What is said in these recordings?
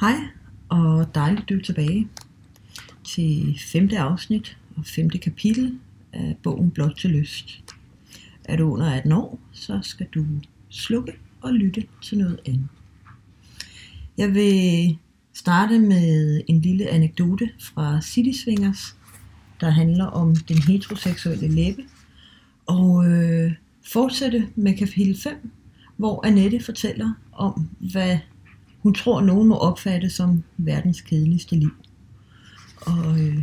Hej, og dejligt du er tilbage til femte afsnit og femte kapitel af bogen Blot til lyst. Er du under 18 år, så skal du slukke og lytte til noget andet. Jeg vil starte med en lille anekdote fra City Swingers, der handler om den heteroseksuelle læbe, og øh, fortsætte med kapitel 5, hvor Annette fortæller om, hvad hun tror, nogen må opfatte som verdens kedeligste liv. Og øh,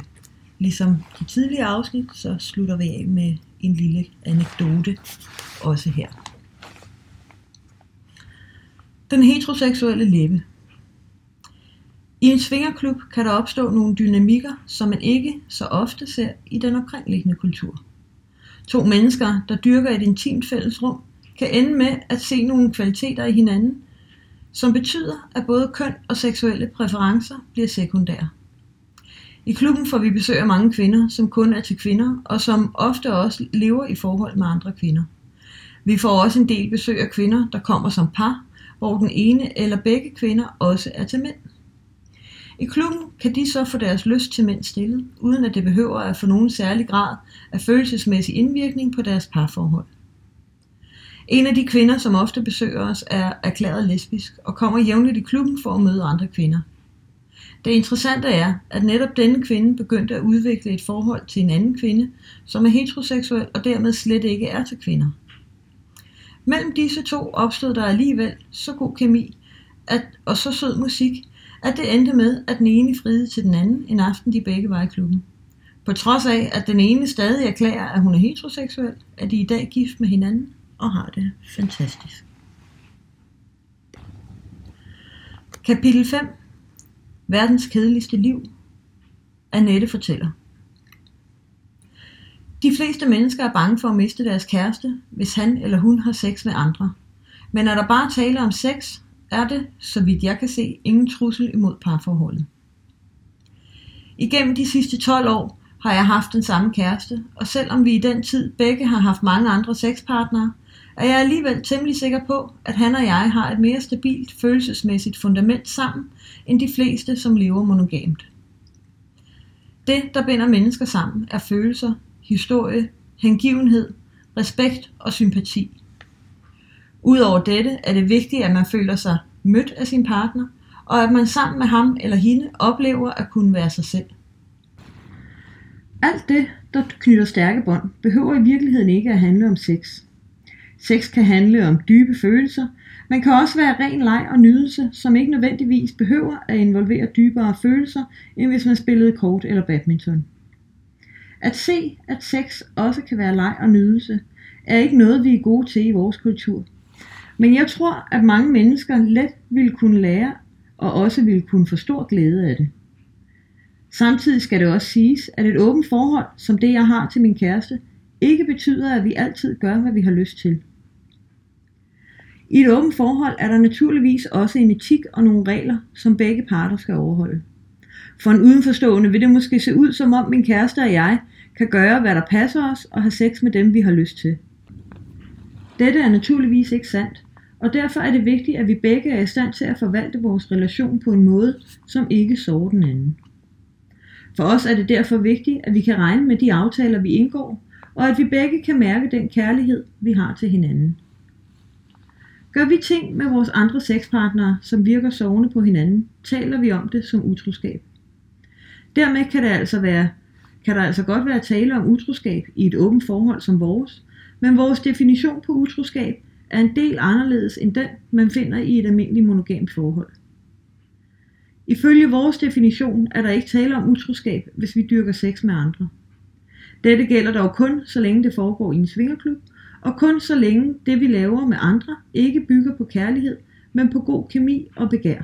ligesom de tidligere afsnit, så slutter vi af med en lille anekdote også her. Den heteroseksuelle læbe. I en svingerklub kan der opstå nogle dynamikker, som man ikke så ofte ser i den omkringliggende kultur. To mennesker, der dyrker et intimt fællesrum, kan ende med at se nogle kvaliteter i hinanden, som betyder, at både køn og seksuelle præferencer bliver sekundære. I klubben får vi besøg af mange kvinder, som kun er til kvinder, og som ofte også lever i forhold med andre kvinder. Vi får også en del besøg af kvinder, der kommer som par, hvor den ene eller begge kvinder også er til mænd. I klubben kan de så få deres lyst til mænd stillet, uden at det behøver at få nogen særlig grad af følelsesmæssig indvirkning på deres parforhold. En af de kvinder, som ofte besøger os, er erklæret lesbisk og kommer jævnligt i klubben for at møde andre kvinder. Det interessante er, at netop denne kvinde begyndte at udvikle et forhold til en anden kvinde, som er heteroseksuel og dermed slet ikke er til kvinder. Mellem disse to opstod der alligevel så god kemi at, og så sød musik, at det endte med, at den ene friede til den anden en aften, de begge var i klubben. På trods af, at den ene stadig erklærer, at hun er heteroseksuel, er de i dag gift med hinanden og har det fantastisk. Kapitel 5 Verdens kedeligste liv Annette fortæller De fleste mennesker er bange for at miste deres kæreste, hvis han eller hun har sex med andre. Men når der bare taler om sex, er det, så vidt jeg kan se, ingen trussel imod parforholdet. Igennem de sidste 12 år har jeg haft den samme kæreste, og selvom vi i den tid begge har haft mange andre sexpartnere, er jeg alligevel temmelig sikker på, at han og jeg har et mere stabilt følelsesmæssigt fundament sammen, end de fleste, som lever monogamt. Det, der binder mennesker sammen, er følelser, historie, hengivenhed, respekt og sympati. Udover dette er det vigtigt, at man føler sig mødt af sin partner, og at man sammen med ham eller hende oplever at kunne være sig selv. Alt det, der knytter stærke bånd, behøver i virkeligheden ikke at handle om sex. Sex kan handle om dybe følelser, men kan også være ren leg og nydelse, som ikke nødvendigvis behøver at involvere dybere følelser, end hvis man spillede kort eller badminton. At se, at sex også kan være leg og nydelse, er ikke noget, vi er gode til i vores kultur. Men jeg tror, at mange mennesker let vil kunne lære og også vil kunne få stor glæde af det. Samtidig skal det også siges, at et åbent forhold, som det jeg har til min kæreste, ikke betyder, at vi altid gør, hvad vi har lyst til. I et åbent forhold er der naturligvis også en etik og nogle regler, som begge parter skal overholde. For en udenforstående vil det måske se ud, som om min kæreste og jeg kan gøre, hvad der passer os, og have sex med dem, vi har lyst til. Dette er naturligvis ikke sandt, og derfor er det vigtigt, at vi begge er i stand til at forvalte vores relation på en måde, som ikke sårer den anden. For os er det derfor vigtigt, at vi kan regne med de aftaler, vi indgår, og at vi begge kan mærke den kærlighed, vi har til hinanden. Gør vi ting med vores andre sexpartnere, som virker sovende på hinanden, taler vi om det som utroskab. Dermed kan, det altså være, kan der altså godt være tale om utroskab i et åbent forhold som vores, men vores definition på utroskab er en del anderledes end den, man finder i et almindeligt monogamt forhold. Ifølge vores definition er der ikke tale om utroskab, hvis vi dyrker sex med andre. Dette gælder dog kun, så længe det foregår i en svingerklub, og kun så længe det vi laver med andre ikke bygger på kærlighed, men på god kemi og begær.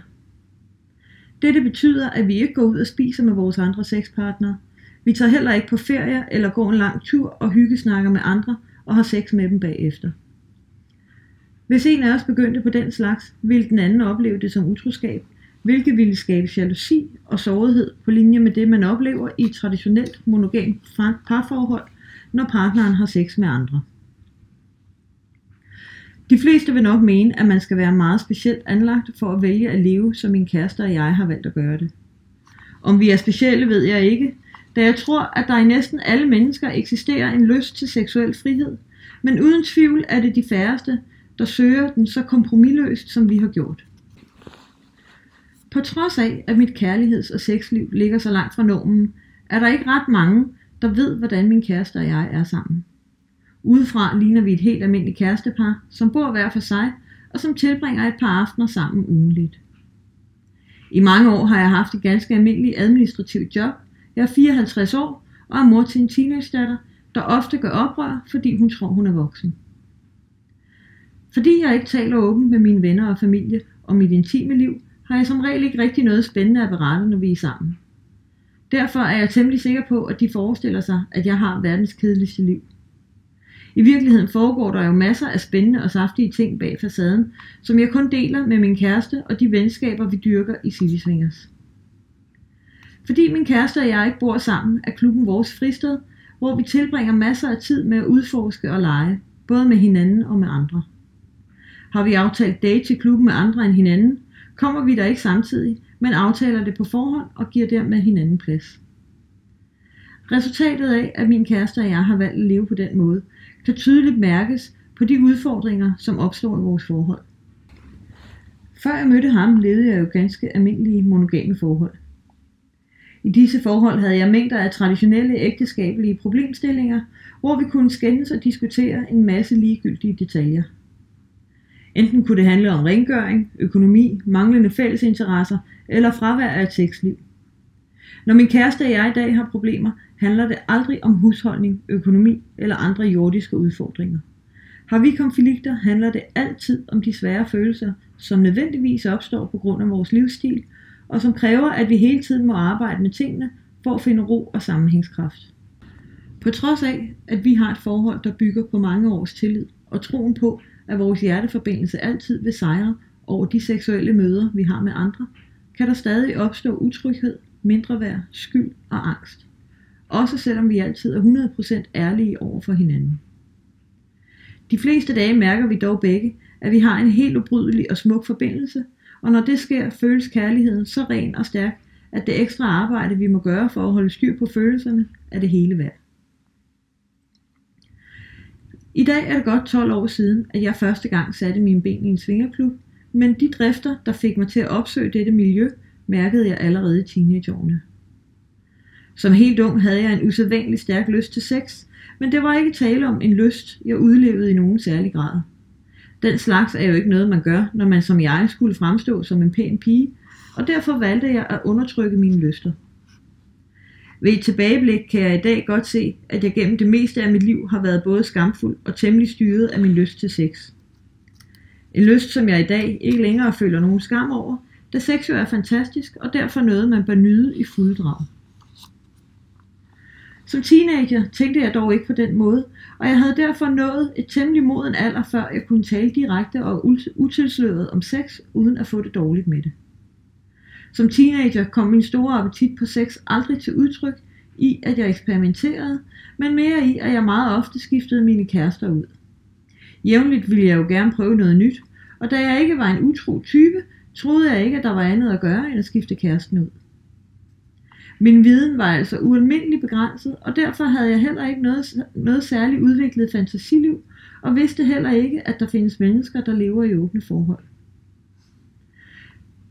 Dette betyder, at vi ikke går ud og spiser med vores andre sexpartnere. Vi tager heller ikke på ferie eller går en lang tur og hyggesnakker med andre og har sex med dem bagefter. Hvis en af os begyndte på den slags, ville den anden opleve det som utroskab, hvilket ville skabe jalousi og sårighed på linje med det, man oplever i et traditionelt monogamt parforhold, når partneren har sex med andre. De fleste vil nok mene, at man skal være meget specielt anlagt for at vælge at leve, som min kæreste og jeg har valgt at gøre det. Om vi er specielle, ved jeg ikke, da jeg tror, at der i næsten alle mennesker eksisterer en lyst til seksuel frihed, men uden tvivl er det de færreste, der søger den så kompromilløst, som vi har gjort. På trods af, at mit kærligheds- og sexliv ligger så langt fra normen, er der ikke ret mange, der ved, hvordan min kæreste og jeg er sammen. Udefra ligner vi et helt almindeligt kærestepar, som bor hver for sig, og som tilbringer et par aftener sammen ugenligt. I mange år har jeg haft et ganske almindeligt administrativt job. Jeg er 54 år og er mor til en teenage-datter, der ofte gør oprør, fordi hun tror, hun er voksen. Fordi jeg ikke taler åbent med mine venner og familie om mit intime liv, har jeg som regel ikke rigtig noget spændende at berette, når vi er sammen. Derfor er jeg temmelig sikker på, at de forestiller sig, at jeg har verdens kedeligste liv. I virkeligheden foregår der jo masser af spændende og saftige ting bag facaden, som jeg kun deler med min kæreste og de venskaber, vi dyrker i City Swingers. Fordi min kæreste og jeg ikke bor sammen, er klubben vores fristed, hvor vi tilbringer masser af tid med at udforske og lege, både med hinanden og med andre. Har vi aftalt date til klubben med andre end hinanden, kommer vi der ikke samtidig, men aftaler det på forhånd og giver dermed hinanden plads. Resultatet af, at min kæreste og jeg har valgt at leve på den måde, kan tydeligt mærkes på de udfordringer, som opstår i vores forhold. Før jeg mødte ham, levede jeg jo ganske almindelige monogame forhold. I disse forhold havde jeg mængder af traditionelle ægteskabelige problemstillinger, hvor vi kunne skændes og diskutere en masse ligegyldige detaljer. Enten kunne det handle om rengøring, økonomi, manglende fællesinteresser eller fravær af et sexliv. Når min kæreste og jeg i dag har problemer, handler det aldrig om husholdning, økonomi eller andre jordiske udfordringer. Har vi konflikter, handler det altid om de svære følelser, som nødvendigvis opstår på grund af vores livsstil, og som kræver, at vi hele tiden må arbejde med tingene for at finde ro og sammenhængskraft. På trods af, at vi har et forhold, der bygger på mange års tillid, og troen på, at vores hjerteforbindelse altid vil sejre over de seksuelle møder, vi har med andre, kan der stadig opstå utryghed, mindre værd, skyld og angst. Også selvom vi altid er 100% ærlige over for hinanden. De fleste dage mærker vi dog begge, at vi har en helt ubrydelig og smuk forbindelse, og når det sker, føles kærligheden så ren og stærk, at det ekstra arbejde, vi må gøre for at holde styr på følelserne, er det hele værd. I dag er det godt 12 år siden, at jeg første gang satte mine ben i en svingerklub, men de drifter, der fik mig til at opsøge dette miljø, mærkede jeg allerede i teenageårene. Som helt ung havde jeg en usædvanlig stærk lyst til sex, men det var ikke tale om en lyst, jeg udlevede i nogen særlig grad. Den slags er jo ikke noget, man gør, når man som jeg skulle fremstå som en pæn pige, og derfor valgte jeg at undertrykke mine lyster. Ved et tilbageblik kan jeg i dag godt se, at jeg gennem det meste af mit liv har været både skamfuld og temmelig styret af min lyst til sex. En lyst, som jeg i dag ikke længere føler nogen skam over, da sex jo er fantastisk og derfor noget, man bør nyde i fuld drag. Som teenager tænkte jeg dog ikke på den måde, og jeg havde derfor nået et temmelig moden alder, før jeg kunne tale direkte og utilsløret om sex, uden at få det dårligt med det. Som teenager kom min store appetit på sex aldrig til udtryk i, at jeg eksperimenterede, men mere i, at jeg meget ofte skiftede mine kærester ud. Jævnligt ville jeg jo gerne prøve noget nyt, og da jeg ikke var en utro type, troede jeg ikke, at der var andet at gøre end at skifte kæresten ud. Min viden var altså ualmindeligt begrænset, og derfor havde jeg heller ikke noget, noget særligt udviklet fantasiliv, og vidste heller ikke, at der findes mennesker, der lever i åbne forhold.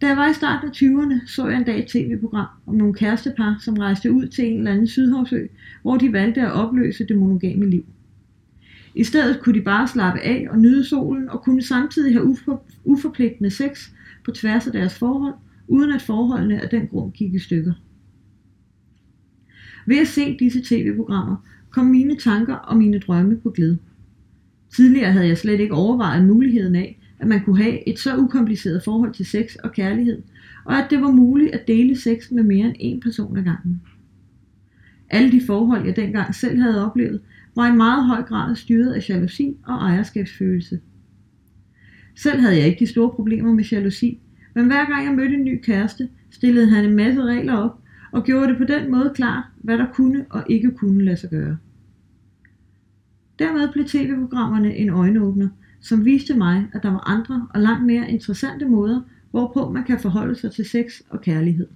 Da jeg var i starten af 20'erne, så jeg en dag et tv-program om nogle kærestepar, som rejste ud til en eller anden sydhavsø, hvor de valgte at opløse det monogame liv. I stedet kunne de bare slappe af og nyde solen, og kunne samtidig have ufor, uforpligtende sex på tværs af deres forhold, uden at forholdene af den grund gik i stykker. Ved at se disse tv-programmer kom mine tanker og mine drømme på glæde. Tidligere havde jeg slet ikke overvejet muligheden af, at man kunne have et så ukompliceret forhold til sex og kærlighed, og at det var muligt at dele sex med mere end én person ad gangen. Alle de forhold, jeg dengang selv havde oplevet, var i meget høj grad styret af jalousi og ejerskabsfølelse. Selv havde jeg ikke de store problemer med jalousi, men hver gang jeg mødte en ny kæreste, stillede han en masse regler op og gjorde det på den måde klar, hvad der kunne og ikke kunne lade sig gøre. Dermed blev tv-programmerne en øjenåbner, som viste mig, at der var andre og langt mere interessante måder, hvorpå man kan forholde sig til sex og kærlighed.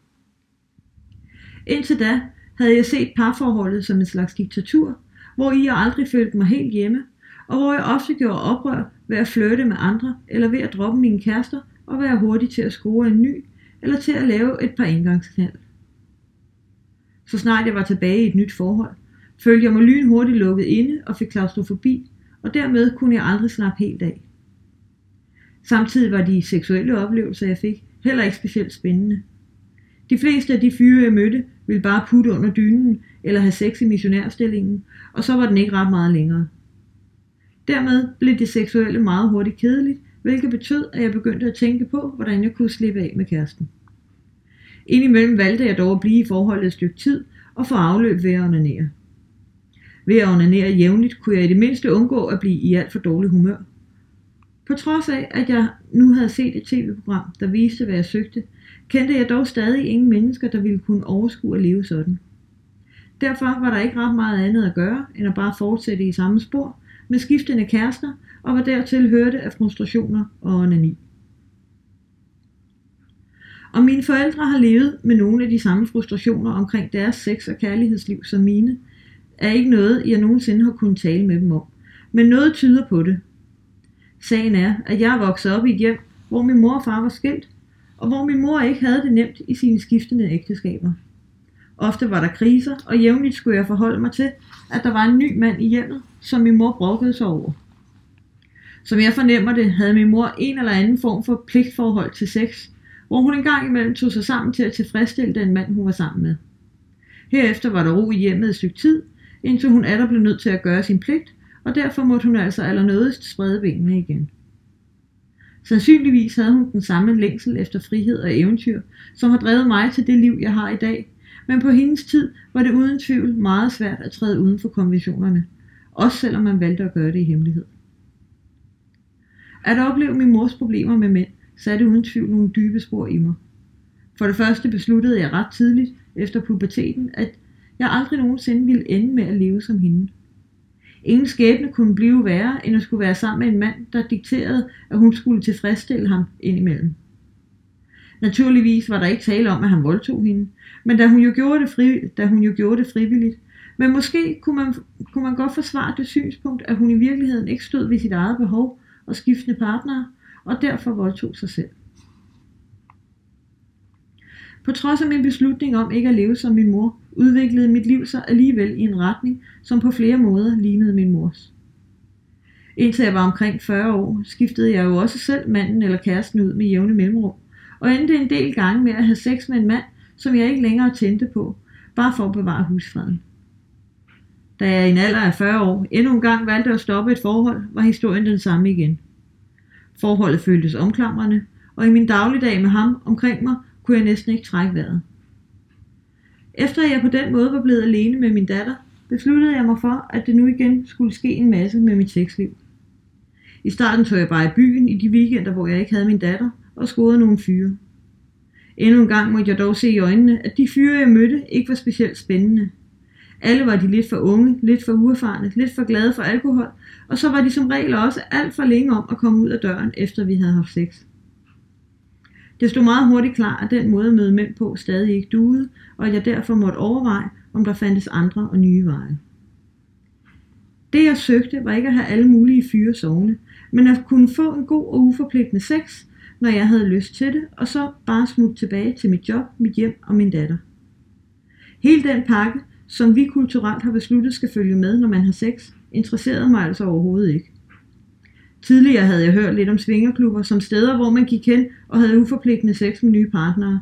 Indtil da havde jeg set parforholdet som en slags diktatur, hvor jeg aldrig følte mig helt hjemme, og hvor jeg ofte gjorde oprør ved at flytte med andre, eller ved at droppe mine kærester og være hurtig til at score en ny, eller til at lave et par indgangsknald. Så snart jeg var tilbage i et nyt forhold, følte jeg mig lynhurtigt lukket inde og fik klaustrofobi, og dermed kunne jeg aldrig slappe helt af. Samtidig var de seksuelle oplevelser, jeg fik, heller ikke specielt spændende. De fleste af de fyre, jeg mødte, ville bare putte under dynen eller have sex i missionærstillingen, og så var den ikke ret meget længere. Dermed blev det seksuelle meget hurtigt kedeligt, hvilket betød, at jeg begyndte at tænke på, hvordan jeg kunne slippe af med kæresten. Indimellem valgte jeg dog at blive i forholdet et stykke tid og få afløb ved at onanere. Ved at onanere jævnligt kunne jeg i det mindste undgå at blive i alt for dårlig humør. På trods af, at jeg nu havde set et tv-program, der viste, hvad jeg søgte, kendte jeg dog stadig ingen mennesker, der ville kunne overskue at leve sådan. Derfor var der ikke ret meget andet at gøre, end at bare fortsætte i samme spor, med skiftende kærester, og hvad dertil hørte af frustrationer og onani. Og mine forældre har levet med nogle af de samme frustrationer omkring deres sex- og kærlighedsliv som mine, er ikke noget, jeg nogensinde har kunnet tale med dem om. Men noget tyder på det. Sagen er, at jeg er vokset op i et hjem, hvor min mor og far var skilt, og hvor min mor ikke havde det nemt i sine skiftende ægteskaber. Ofte var der kriser, og jævnligt skulle jeg forholde mig til, at der var en ny mand i hjemmet, som min mor brokkede sig over. Som jeg fornemmer det, havde min mor en eller anden form for pligtforhold til sex, hvor hun engang imellem tog sig sammen til at tilfredsstille den mand, hun var sammen med. Herefter var der ro i hjemmet et stykke tid, indtil hun atter blev nødt til at gøre sin pligt, og derfor måtte hun altså allernødigst sprede benene igen. Sandsynligvis havde hun den samme længsel efter frihed og eventyr, som har drevet mig til det liv, jeg har i dag, men på hendes tid var det uden tvivl meget svært at træde uden for konventionerne, også selvom man valgte at gøre det i hemmelighed. At opleve min mors problemer med mænd, satte uden tvivl nogle dybe spor i mig. For det første besluttede jeg ret tidligt efter puberteten, at jeg aldrig nogensinde ville ende med at leve som hende. Ingen skæbne kunne blive værre, end at skulle være sammen med en mand, der dikterede, at hun skulle tilfredsstille ham indimellem. Naturligvis var der ikke tale om, at han voldtog hende, men da hun jo gjorde det, fri, da hun jo gjorde det frivilligt. Men måske kunne man, kunne man godt forsvare det synspunkt, at hun i virkeligheden ikke stod ved sit eget behov og skiftende partnere, og derfor voldtog sig selv. På trods af min beslutning om ikke at leve som min mor, udviklede mit liv sig alligevel i en retning, som på flere måder lignede min mors. Indtil jeg var omkring 40 år, skiftede jeg jo også selv manden eller kæresten ud med jævne mellemrum, og endte en del gange med at have sex med en mand, som jeg ikke længere tændte på, bare for at bevare husfreden. Da jeg i en alder af 40 år endnu en gang valgte at stoppe et forhold, var historien den samme igen. Forholdet føltes omklamrende, og i min dagligdag med ham omkring mig kunne jeg næsten ikke trække vejret. Efter jeg på den måde var blevet alene med min datter, besluttede jeg mig for, at det nu igen skulle ske en masse med mit sexliv. I starten tog jeg bare i byen i de weekender, hvor jeg ikke havde min datter, og scorede nogle fyre. Endnu en gang måtte jeg dog se i øjnene, at de fyre, jeg mødte, ikke var specielt spændende. Alle var de lidt for unge, lidt for uerfarne, lidt for glade for alkohol, og så var de som regel også alt for længe om at komme ud af døren, efter vi havde haft sex. Det stod meget hurtigt klar, at den måde at møde mænd på stadig ikke duede, og at jeg derfor måtte overveje, om der fandtes andre og nye veje. Det jeg søgte var ikke at have alle mulige fyre sovende, men at kunne få en god og uforpligtende sex, når jeg havde lyst til det, og så bare smutte tilbage til mit job, mit hjem og min datter. Hele den pakke, som vi kulturelt har besluttet skal følge med, når man har sex, interesserede mig altså overhovedet ikke. Tidligere havde jeg hørt lidt om svingerklubber som steder, hvor man gik hen og havde uforpligtende sex med nye partnere.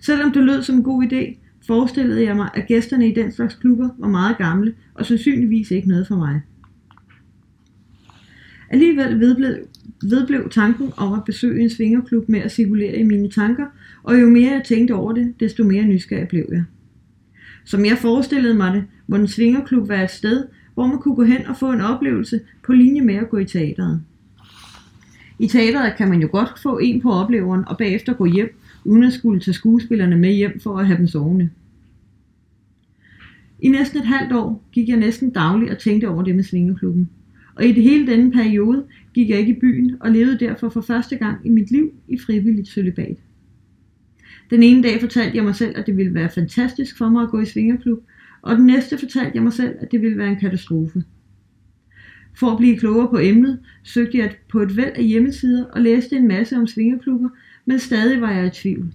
Selvom det lød som en god idé, forestillede jeg mig, at gæsterne i den slags klubber var meget gamle og sandsynligvis ikke noget for mig. Alligevel vedblev, vedblev tanken om at besøge en svingerklub med at cirkulere i mine tanker, og jo mere jeg tænkte over det, desto mere nysgerrig blev jeg. Som jeg forestillede mig det, må en svingerklub være et sted, hvor man kunne gå hen og få en oplevelse på linje med at gå i teateret. I teateret kan man jo godt få en på opleveren og bagefter gå hjem, uden at skulle tage skuespillerne med hjem for at have dem sovende. I næsten et halvt år gik jeg næsten dagligt og tænkte over det med svingerklubben. og i det hele denne periode gik jeg ikke i byen og levede derfor for første gang i mit liv i frivilligt sølibat. Den ene dag fortalte jeg mig selv, at det ville være fantastisk for mig at gå i svingerklub, og den næste fortalte jeg mig selv, at det ville være en katastrofe. For at blive klogere på emnet, søgte jeg på et væld af hjemmesider og læste en masse om svingerklubber, men stadig var jeg i tvivl.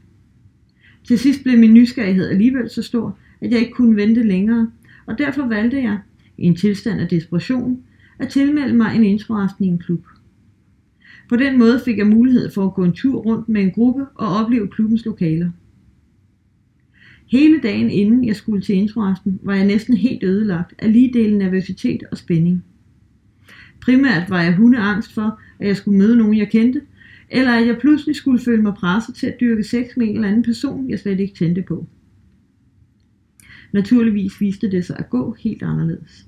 Til sidst blev min nysgerrighed alligevel så stor, at jeg ikke kunne vente længere, og derfor valgte jeg, i en tilstand af desperation, at tilmelde mig en introaften i en klub. På den måde fik jeg mulighed for at gå en tur rundt med en gruppe og opleve klubbens lokaler. Hele dagen inden jeg skulle til introaften, var jeg næsten helt ødelagt af lige dele nervøsitet og spænding. Primært var jeg hundeangst for, at jeg skulle møde nogen, jeg kendte, eller at jeg pludselig skulle føle mig presset til at dyrke sex med en eller anden person, jeg slet ikke tændte på. Naturligvis viste det sig at gå helt anderledes.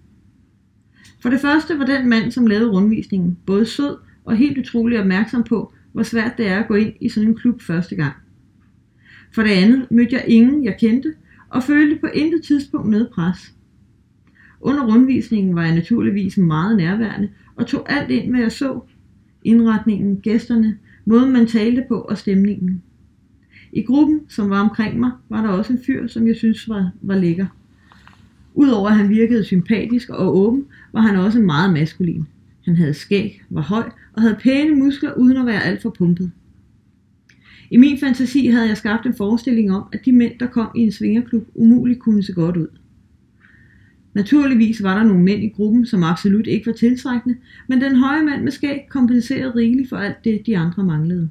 For det første var den mand, som lavede rundvisningen, både sød og helt utrolig opmærksom på, hvor svært det er at gå ind i sådan en klub første gang. For det andet mødte jeg ingen, jeg kendte, og følte på intet tidspunkt noget pres. Under rundvisningen var jeg naturligvis meget nærværende og tog alt ind, hvad jeg så. Indretningen, gæsterne, måden man talte på og stemningen. I gruppen, som var omkring mig, var der også en fyr, som jeg synes var, var lækker. Udover at han virkede sympatisk og åben, var han også meget maskulin. Han havde skæg, var høj og havde pæne muskler uden at være alt for pumpet. I min fantasi havde jeg skabt en forestilling om, at de mænd, der kom i en svingerklub, umuligt kunne se godt ud. Naturligvis var der nogle mænd i gruppen, som absolut ikke var tiltrækkende, men den høje mand med skæg kompenserede rigeligt for alt det, de andre manglede.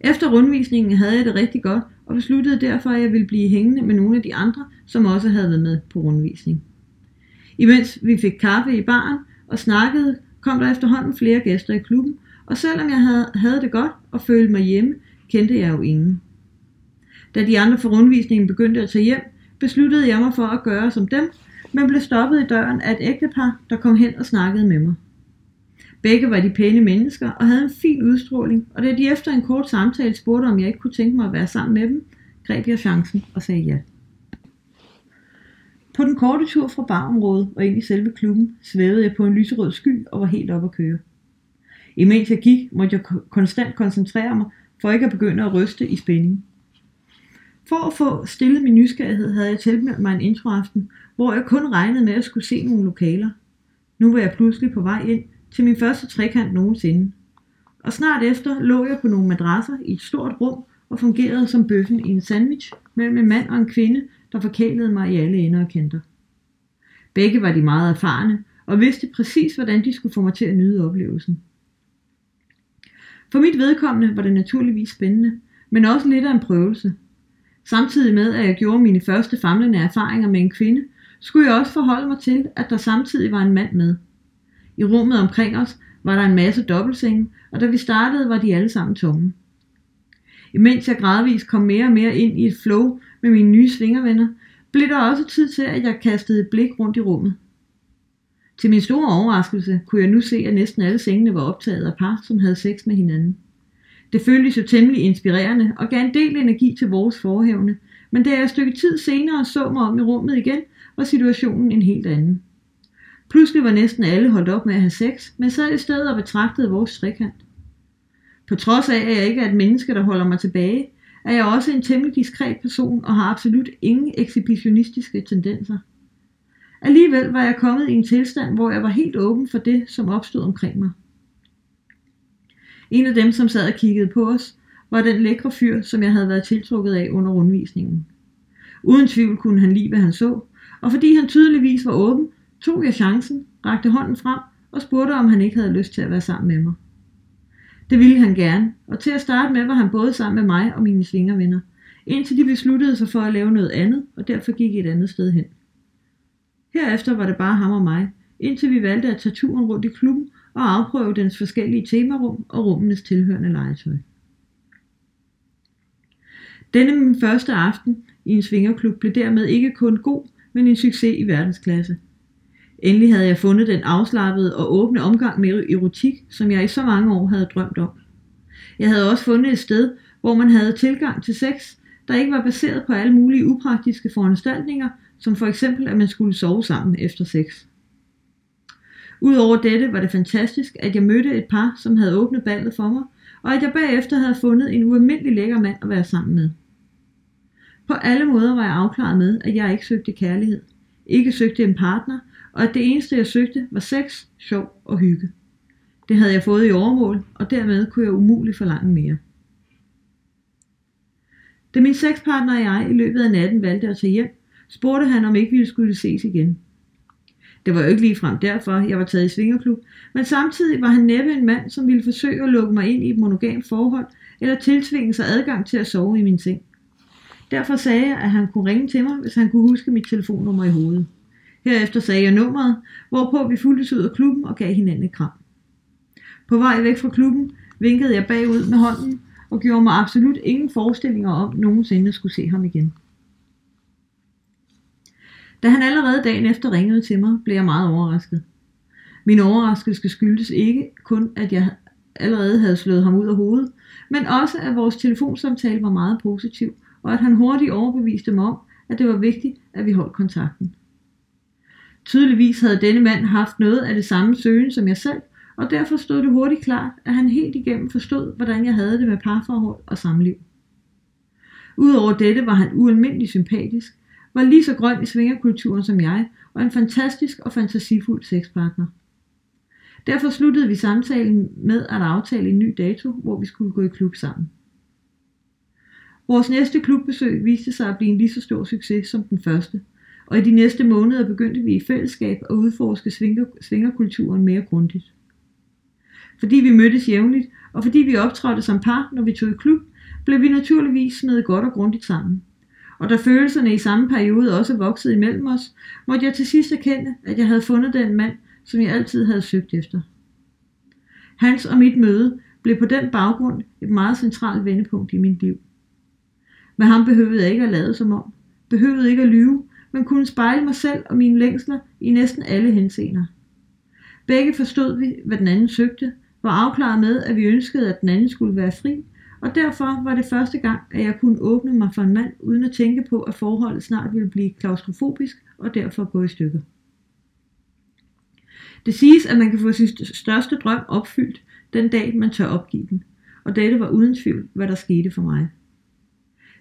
Efter rundvisningen havde jeg det rigtig godt, og besluttede derfor, at jeg ville blive hængende med nogle af de andre, som også havde været med på rundvisning. Imens vi fik kaffe i baren og snakkede, kom der efterhånden flere gæster i klubben, og selvom jeg havde, havde det godt og følte mig hjemme, kendte jeg jo ingen. Da de andre for rundvisningen begyndte at tage hjem, besluttede jeg mig for at gøre som dem, men blev stoppet i døren af et ægtepar, der kom hen og snakkede med mig. Begge var de pæne mennesker og havde en fin udstråling, og da de efter en kort samtale spurgte, om jeg ikke kunne tænke mig at være sammen med dem, greb jeg chancen og sagde ja. På den korte tur fra barområdet og ind i selve klubben svævede jeg på en lyserød sky og var helt op at køre. Imens jeg gik, måtte jeg konstant koncentrere mig for ikke at begynde at ryste i spænding. For at få stillet min nysgerrighed havde jeg tilmeldt mig en introaften, hvor jeg kun regnede med at skulle se nogle lokaler. Nu var jeg pludselig på vej ind til min første trekant nogensinde. Og snart efter lå jeg på nogle madrasser i et stort rum og fungerede som bøffen i en sandwich mellem en mand og en kvinde, der forkælede mig i alle ender og kanter. Begge var de meget erfarne og vidste præcis, hvordan de skulle få mig til at nyde oplevelsen. For mit vedkommende var det naturligvis spændende, men også lidt af en prøvelse. Samtidig med, at jeg gjorde mine første famlende erfaringer med en kvinde, skulle jeg også forholde mig til, at der samtidig var en mand med. I rummet omkring os var der en masse dobbeltsenge, og da vi startede, var de alle sammen tomme. Imens jeg gradvist kom mere og mere ind i et flow med mine nye svingervenner, blev der også tid til, at jeg kastede et blik rundt i rummet. Til min store overraskelse kunne jeg nu se, at næsten alle sengene var optaget af par, som havde sex med hinanden. Det føltes jo temmelig inspirerende og gav en del energi til vores forhævne, men da jeg et stykke tid senere så mig om i rummet igen, var situationen en helt anden. Pludselig var næsten alle holdt op med at have sex, men sad i stedet og betragtede vores trekant. På trods af, at jeg ikke er et menneske, der holder mig tilbage, er jeg også en temmelig diskret person og har absolut ingen ekshibitionistiske tendenser. Alligevel var jeg kommet i en tilstand, hvor jeg var helt åben for det, som opstod omkring mig. En af dem, som sad og kiggede på os, var den lækre fyr, som jeg havde været tiltrukket af under rundvisningen. Uden tvivl kunne han lide, hvad han så, og fordi han tydeligvis var åben, tog jeg chancen, rakte hånden frem og spurgte, om han ikke havde lyst til at være sammen med mig. Det ville han gerne, og til at starte med var han både sammen med mig og mine svingervenner, indtil de besluttede sig for at lave noget andet, og derfor gik et andet sted hen. Herefter var det bare ham og mig, indtil vi valgte at tage turen rundt i klubben og afprøve dens forskellige temarum og rummenes tilhørende legetøj. Denne min første aften i en svingerklub blev dermed ikke kun god, men en succes i verdensklasse. Endelig havde jeg fundet den afslappede og åbne omgang med erotik, som jeg i så mange år havde drømt om. Jeg havde også fundet et sted, hvor man havde tilgang til sex, der ikke var baseret på alle mulige upraktiske foranstaltninger, som for eksempel at man skulle sove sammen efter sex. Udover dette var det fantastisk, at jeg mødte et par, som havde åbnet ballet for mig, og at jeg bagefter havde fundet en ualmindelig lækker mand at være sammen med. På alle måder var jeg afklaret med, at jeg ikke søgte kærlighed, ikke søgte en partner, og at det eneste jeg søgte var sex, sjov og hygge. Det havde jeg fået i overmål, og dermed kunne jeg umuligt forlange mere. Da min sexpartner og jeg i løbet af natten valgte at tage hjem, spurgte han, om ikke vi skulle ses igen. Det var jo ikke ligefrem derfor, jeg var taget i svingerklub, men samtidig var han næppe en mand, som ville forsøge at lukke mig ind i et monogamt forhold, eller tiltvinge sig adgang til at sove i min seng. Derfor sagde jeg, at han kunne ringe til mig, hvis han kunne huske mit telefonnummer i hovedet. Herefter sagde jeg nummeret, hvorpå vi fulgtes ud af klubben og gav hinanden et kram. På vej væk fra klubben vinkede jeg bagud med hånden og gjorde mig absolut ingen forestillinger om nogensinde skulle se ham igen. Da han allerede dagen efter ringede til mig, blev jeg meget overrasket. Min overraskelse skyldtes ikke kun, at jeg allerede havde slået ham ud af hovedet, men også, at vores telefonsamtale var meget positiv, og at han hurtigt overbeviste mig om, at det var vigtigt, at vi holdt kontakten. Tydeligvis havde denne mand haft noget af det samme søgen som jeg selv, og derfor stod det hurtigt klart, at han helt igennem forstod, hvordan jeg havde det med parforhold og samliv. Udover dette var han ualmindelig sympatisk, var lige så grøn i svingerkulturen som jeg, og en fantastisk og fantasifuld sexpartner. Derfor sluttede vi samtalen med at aftale en ny dato, hvor vi skulle gå i klub sammen. Vores næste klubbesøg viste sig at blive en lige så stor succes som den første, og i de næste måneder begyndte vi i fællesskab at udforske svinger, svingerkulturen mere grundigt. Fordi vi mødtes jævnligt, og fordi vi optrådte som par, når vi tog i klub, blev vi naturligvis smedet godt og grundigt sammen. Og da følelserne i samme periode også voksede imellem os, måtte jeg til sidst erkende, at jeg havde fundet den mand, som jeg altid havde søgt efter. Hans og mit møde blev på den baggrund et meget centralt vendepunkt i mit liv. Med ham behøvede jeg ikke at lade som om, behøvede ikke at lyve, men kunne spejle mig selv og mine længsler i næsten alle henseender. Begge forstod vi, hvad den anden søgte, var afklaret med, at vi ønskede, at den anden skulle være fri, og derfor var det første gang, at jeg kunne åbne mig for en mand, uden at tænke på, at forholdet snart ville blive klaustrofobisk og derfor gå i stykker. Det siges, at man kan få sin største drøm opfyldt den dag, man tør opgive den, og dette var uden tvivl, hvad der skete for mig.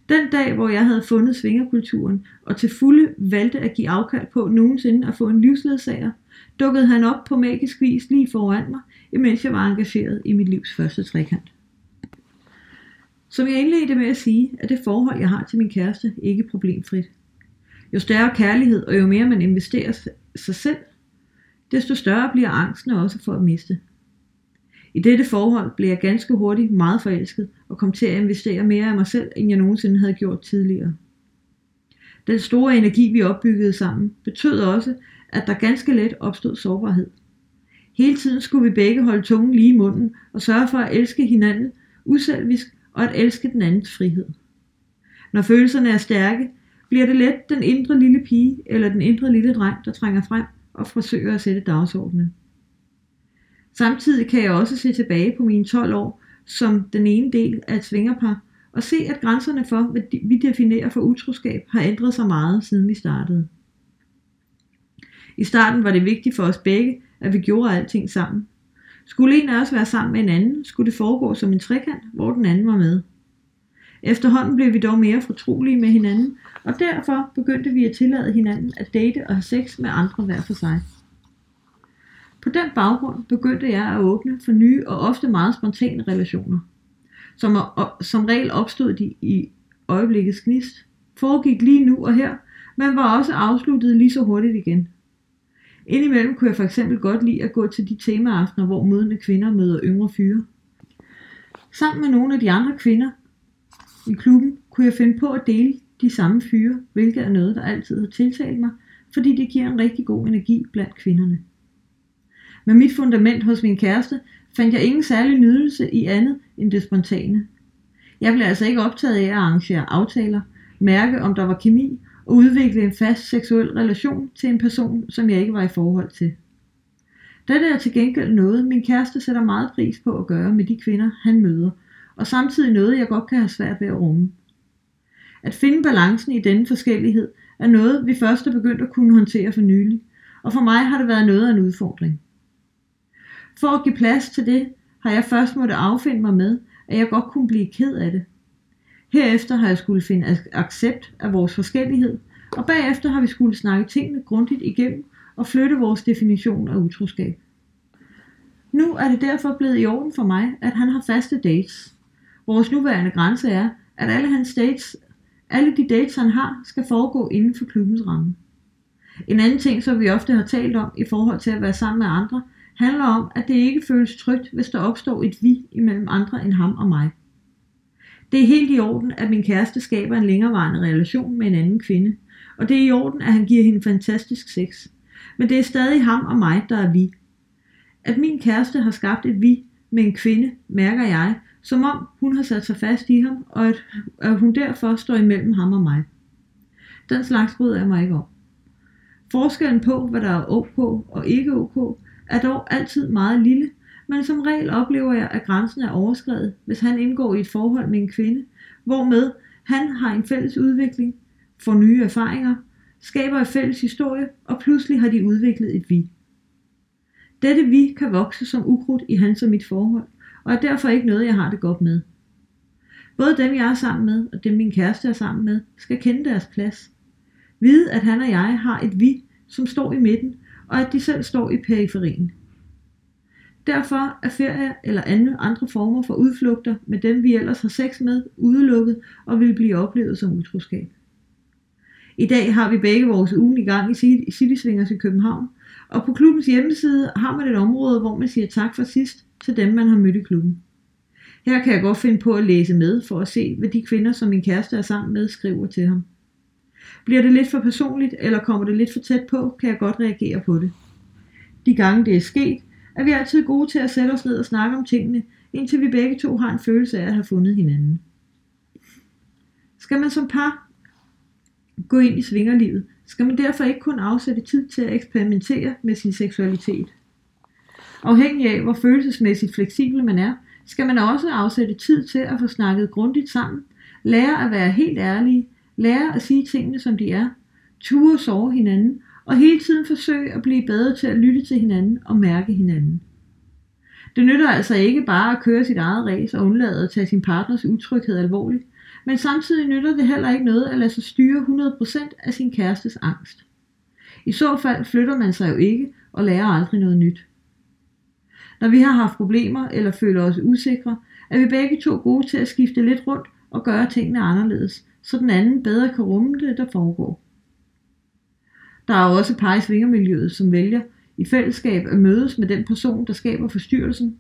Den dag, hvor jeg havde fundet svingerkulturen, og til fulde valgte at give afkald på nogensinde at få en livsledsager, dukkede han op på magisk vis lige foran mig, imens jeg var engageret i mit livs første trekant. Som jeg indledte med at sige, er det forhold, jeg har til min kæreste, ikke problemfrit. Jo større kærlighed, og jo mere man investerer sig selv, desto større bliver angsten også for at miste. I dette forhold blev jeg ganske hurtigt meget forelsket og kom til at investere mere af mig selv, end jeg nogensinde havde gjort tidligere. Den store energi, vi opbyggede sammen, betød også, at der ganske let opstod sårbarhed. Hele tiden skulle vi begge holde tungen lige i munden og sørge for at elske hinanden uselvisk og at elske den andens frihed. Når følelserne er stærke, bliver det let den indre lille pige eller den indre lille dreng, der trænger frem og forsøger at sætte dagsordenen. Samtidig kan jeg også se tilbage på mine 12 år som den ene del af et svingerpar og se, at grænserne for, hvad vi definerer for utroskab, har ændret sig meget, siden vi startede. I starten var det vigtigt for os begge, at vi gjorde alting sammen. Skulle en af os være sammen med en anden, skulle det foregå som en trekant, hvor den anden var med. Efterhånden blev vi dog mere fortrolige med hinanden, og derfor begyndte vi at tillade hinanden at date og have sex med andre hver for sig. På den baggrund begyndte jeg at åbne for nye og ofte meget spontane relationer. Som, som regel opstod de i øjeblikkets gnist, foregik lige nu og her, men var også afsluttet lige så hurtigt igen. Indimellem kunne jeg for eksempel godt lide at gå til de temaaftener, hvor modne kvinder møder yngre fyre. Sammen med nogle af de andre kvinder i klubben kunne jeg finde på at dele de samme fyre, hvilket er noget, der altid har tiltalt mig, fordi det giver en rigtig god energi blandt kvinderne. Med mit fundament hos min kæreste fandt jeg ingen særlig nydelse i andet end det spontane. Jeg blev altså ikke optaget af at arrangere aftaler, mærke om der var kemi og udvikle en fast seksuel relation til en person, som jeg ikke var i forhold til. Dette er til gengæld noget, min kæreste sætter meget pris på at gøre med de kvinder, han møder, og samtidig noget, jeg godt kan have svært ved at rumme. At finde balancen i denne forskellighed er noget, vi først er begyndt at kunne håndtere for nylig, og for mig har det været noget af en udfordring. For at give plads til det, har jeg først måtte affinde mig med, at jeg godt kunne blive ked af det. Herefter har jeg skulle finde accept af vores forskellighed, og bagefter har vi skulle snakke tingene grundigt igennem og flytte vores definition af utroskab. Nu er det derfor blevet i orden for mig, at han har faste dates. Vores nuværende grænse er, at alle hans dates, alle de dates han har, skal foregå inden for klubbens ramme. En anden ting, som vi ofte har talt om i forhold til at være sammen med andre, handler om, at det ikke føles trygt, hvis der opstår et vi imellem andre end ham og mig. Det er helt i orden, at min kæreste skaber en længerevarende relation med en anden kvinde, og det er i orden, at han giver hende fantastisk sex. Men det er stadig ham og mig, der er vi. At min kæreste har skabt et vi med en kvinde, mærker jeg, som om hun har sat sig fast i ham, og at, at hun derfor står imellem ham og mig. Den slags bryder jeg mig ikke om. Forskellen på, hvad der er ok og ikke ok, er dog altid meget lille, men som regel oplever jeg, at grænsen er overskrevet, hvis han indgår i et forhold med en kvinde, hvormed han har en fælles udvikling, får nye erfaringer, skaber en fælles historie, og pludselig har de udviklet et vi. Dette vi kan vokse som ukrudt i hans og mit forhold, og er derfor ikke noget, jeg har det godt med. Både dem, jeg er sammen med, og dem, min kæreste er sammen med, skal kende deres plads. Vide, at han og jeg har et vi, som står i midten, og at de selv står i periferien. Derfor er ferie eller andre, andre former for udflugter med dem, vi ellers har sex med, udelukket og vil blive oplevet som utroskab. I dag har vi begge vores ugen i gang i City Swingers i København, og på klubbens hjemmeside har man et område, hvor man siger tak for sidst til dem, man har mødt i klubben. Her kan jeg godt finde på at læse med for at se, hvad de kvinder, som min kæreste er sammen med, skriver til ham. Bliver det lidt for personligt, eller kommer det lidt for tæt på, kan jeg godt reagere på det. De gange det er sket, er vi altid gode til at sætte os ned og snakke om tingene, indtil vi begge to har en følelse af at have fundet hinanden. Skal man som par gå ind i svingerlivet, skal man derfor ikke kun afsætte tid til at eksperimentere med sin seksualitet. Afhængig af, hvor følelsesmæssigt fleksibel man er, skal man også afsætte tid til at få snakket grundigt sammen, lære at være helt ærlige, lære at sige tingene som de er, ture sove hinanden, og hele tiden forsøge at blive bedre til at lytte til hinanden og mærke hinanden. Det nytter altså ikke bare at køre sit eget race og undlade at tage sin partners utryghed alvorligt, men samtidig nytter det heller ikke noget at lade sig styre 100% af sin kærestes angst. I så fald flytter man sig jo ikke og lærer aldrig noget nyt. Når vi har haft problemer eller føler os usikre, er vi begge to gode til at skifte lidt rundt og gøre tingene anderledes, så den anden bedre kan rumme det, der foregår. Der er også par i svingermiljøet, som vælger i fællesskab at mødes med den person, der skaber forstyrrelsen.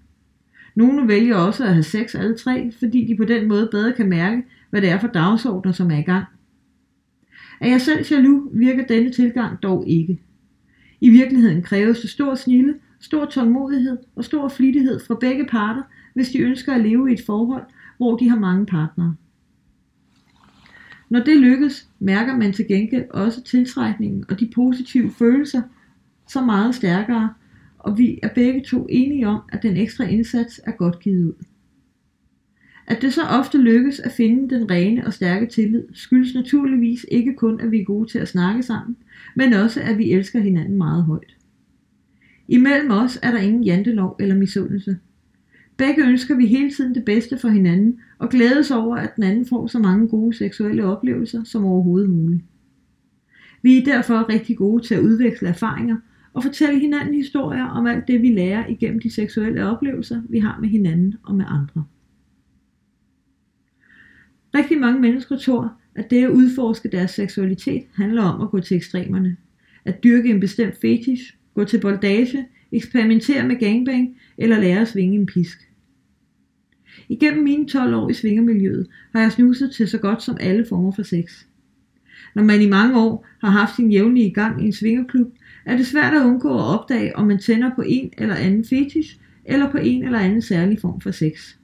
Nogle vælger også at have sex alle tre, fordi de på den måde bedre kan mærke, hvad det er for dagsordner, som er i gang. Er jeg selv jaloux, virker denne tilgang dog ikke. I virkeligheden kræves det stor snille, stor tålmodighed og stor flittighed fra begge parter, hvis de ønsker at leve i et forhold, hvor de har mange partnere. Når det lykkes, mærker man til gengæld også tiltrækningen og de positive følelser så meget stærkere, og vi er begge to enige om, at den ekstra indsats er godt givet ud. At det så ofte lykkes at finde den rene og stærke tillid, skyldes naturligvis ikke kun, at vi er gode til at snakke sammen, men også, at vi elsker hinanden meget højt. Imellem os er der ingen jantelov eller misundelse. Begge ønsker vi hele tiden det bedste for hinanden, og glædes over, at den anden får så mange gode seksuelle oplevelser som overhovedet muligt. Vi er derfor rigtig gode til at udveksle erfaringer og fortælle hinanden historier om alt det, vi lærer igennem de seksuelle oplevelser, vi har med hinanden og med andre. Rigtig mange mennesker tror, at det at udforske deres seksualitet handler om at gå til ekstremerne. At dyrke en bestemt fetish, gå til boldage, eksperimentere med gangbang eller lære at svinge en pisk. Igennem mine 12 år i svingermiljøet har jeg snuset til så godt som alle former for sex. Når man i mange år har haft sin jævnlige gang i en svingerklub, er det svært at undgå at opdage, om man tænder på en eller anden fetish, eller på en eller anden særlig form for sex.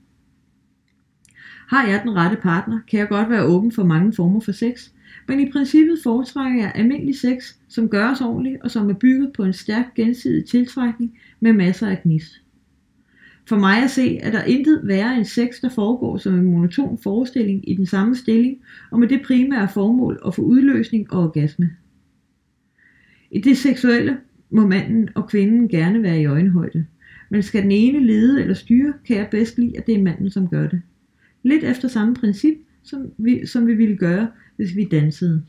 Har jeg den rette partner, kan jeg godt være åben for mange former for sex, men i princippet foretrækker jeg almindelig sex, som gøres ordentligt og som er bygget på en stærk gensidig tiltrækning med masser af gnist. For mig at se, er der intet værre end sex, der foregår som en monoton forestilling i den samme stilling, og med det primære formål at få udløsning og orgasme. I det seksuelle må manden og kvinden gerne være i øjenhøjde, Men skal den ene lede eller styre, kan jeg bedst lide, at det er manden, som gør det. Lidt efter samme princip, som vi, som vi ville gøre, hvis vi dansede.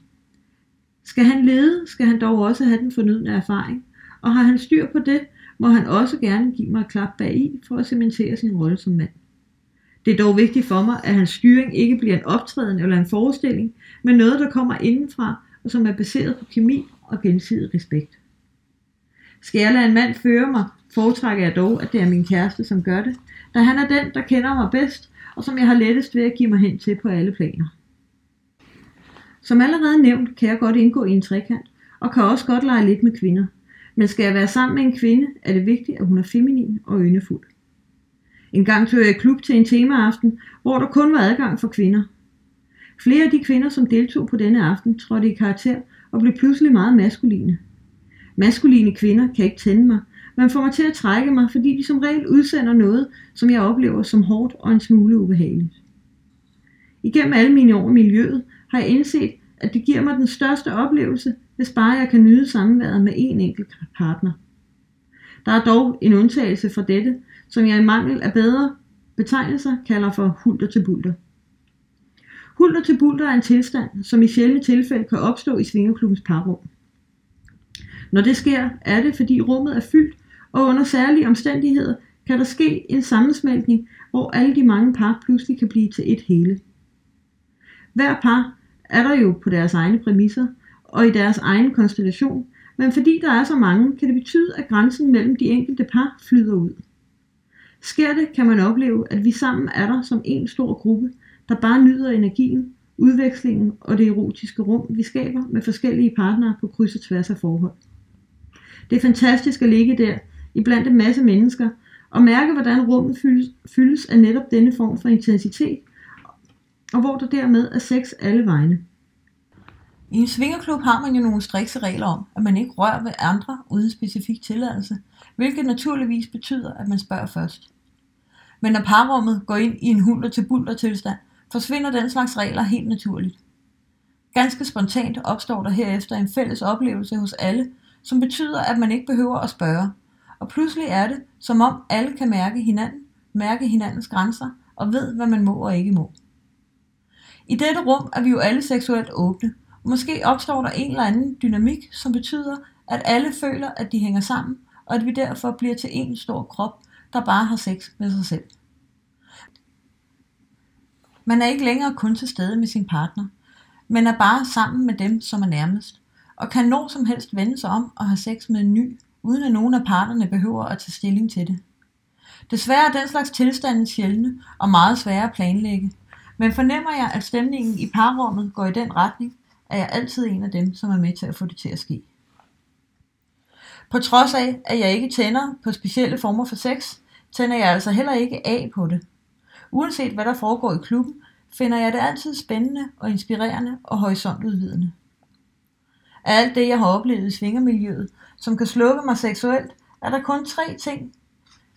Skal han lede, skal han dog også have den fornødne erfaring, og har han styr på det, må han også gerne give mig et klap bag i for at cementere sin rolle som mand. Det er dog vigtigt for mig, at hans styring ikke bliver en optræden eller en forestilling, men noget, der kommer indenfra, og som er baseret på kemi og gensidig respekt. Skal jeg lade en mand føre mig, foretrækker jeg dog, at det er min kæreste, som gør det, da han er den, der kender mig bedst, og som jeg har lettest ved at give mig hen til på alle planer. Som allerede nævnt, kan jeg godt indgå i en trekant, og kan også godt lege lidt med kvinder. Men skal jeg være sammen med en kvinde, er det vigtigt, at hun er feminin og yndefuld. En gang tog jeg i klub til en temaaften, hvor der kun var adgang for kvinder. Flere af de kvinder, som deltog på denne aften, trådte i karakter og blev pludselig meget maskuline. Maskuline kvinder kan ikke tænde mig, men får mig til at trække mig, fordi de som regel udsender noget, som jeg oplever som hårdt og en smule ubehageligt. Igennem alle mine år i miljøet har jeg indset, at det giver mig den største oplevelse, hvis bare jeg kan nyde samværet med en enkelt partner. Der er dog en undtagelse fra dette, som jeg i mangel af bedre betegnelser kalder for hulter til bulter. Hulter til bulter er en tilstand, som i sjældne tilfælde kan opstå i svingerklubbens parrum. Når det sker, er det, fordi rummet er fyldt, og under særlige omstændigheder kan der ske en sammensmeltning, hvor alle de mange par pludselig kan blive til et hele. Hver par er der jo på deres egne præmisser og i deres egen konstellation, men fordi der er så mange, kan det betyde, at grænsen mellem de enkelte par flyder ud. Sker det, kan man opleve, at vi sammen er der som en stor gruppe, der bare nyder energien, udvekslingen og det erotiske rum, vi skaber med forskellige partnere på kryds og tværs af forhold. Det er fantastisk at ligge der, i blandt en masse mennesker, og mærke, hvordan rummet fyldes, fyldes af netop denne form for intensitet, og hvor der dermed er sex alle vegne. I en svingerklub har man jo nogle strikse regler om, at man ikke rører ved andre uden specifik tilladelse, hvilket naturligvis betyder, at man spørger først. Men når parrummet går ind i en hulter til bulter tilstand, forsvinder den slags regler helt naturligt. Ganske spontant opstår der herefter en fælles oplevelse hos alle, som betyder, at man ikke behøver at spørge. Og pludselig er det, som om alle kan mærke hinanden, mærke hinandens grænser og ved, hvad man må og ikke må. I dette rum er vi jo alle seksuelt åbne. Måske opstår der en eller anden dynamik, som betyder, at alle føler, at de hænger sammen, og at vi derfor bliver til en stor krop, der bare har sex med sig selv. Man er ikke længere kun til stede med sin partner, men er bare sammen med dem, som er nærmest, og kan når som helst vende sig om og have sex med en ny, uden at nogen af parterne behøver at tage stilling til det. Desværre er den slags tilstande sjældne og meget svære at planlægge, men fornemmer jeg, at stemningen i parrummet går i den retning, er jeg altid en af dem, som er med til at få det til at ske. På trods af, at jeg ikke tænder på specielle former for sex, tænder jeg altså heller ikke af på det. Uanset hvad der foregår i klubben, finder jeg det altid spændende og inspirerende og horisontudvidende. Af alt det, jeg har oplevet i svingermiljøet, som kan slukke mig seksuelt, er der kun tre ting.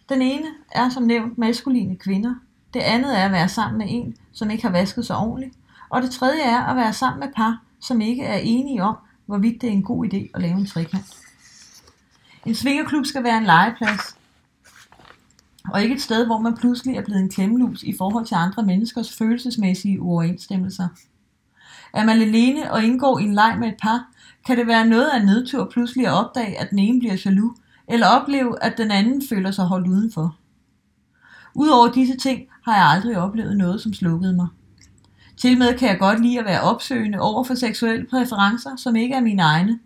Den ene er som nævnt maskuline kvinder. Det andet er at være sammen med en, som ikke har vasket sig ordentligt. Og det tredje er at være sammen med par, som ikke er enige om, hvorvidt det er en god idé at lave en trekant. En svingerklub skal være en legeplads, og ikke et sted, hvor man pludselig er blevet en klemmelus i forhold til andre menneskers følelsesmæssige uoverensstemmelser. Er man alene og indgår i en leg med et par, kan det være noget af en nedtur pludselig at opdage, at den ene bliver jaloux, eller opleve, at den anden føler sig holdt udenfor. Udover disse ting har jeg aldrig oplevet noget, som slukkede mig. Til med kan jeg godt lide at være opsøgende over for seksuelle præferencer, som ikke er mine egne.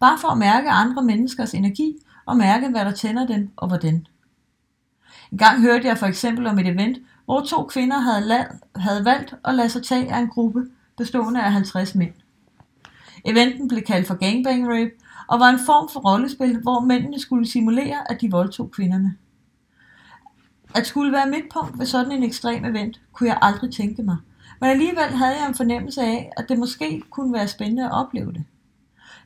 Bare for at mærke andre menneskers energi og mærke, hvad der tænder dem og hvordan. En gang hørte jeg for eksempel om et event, hvor to kvinder havde, lad, havde valgt at lade sig tage af en gruppe bestående af 50 mænd. Eventen blev kaldt for gangbang rape og var en form for rollespil, hvor mændene skulle simulere, at de voldtog kvinderne. At skulle være midtpunkt ved sådan en ekstrem event, kunne jeg aldrig tænke mig. Men alligevel havde jeg en fornemmelse af, at det måske kunne være spændende at opleve det.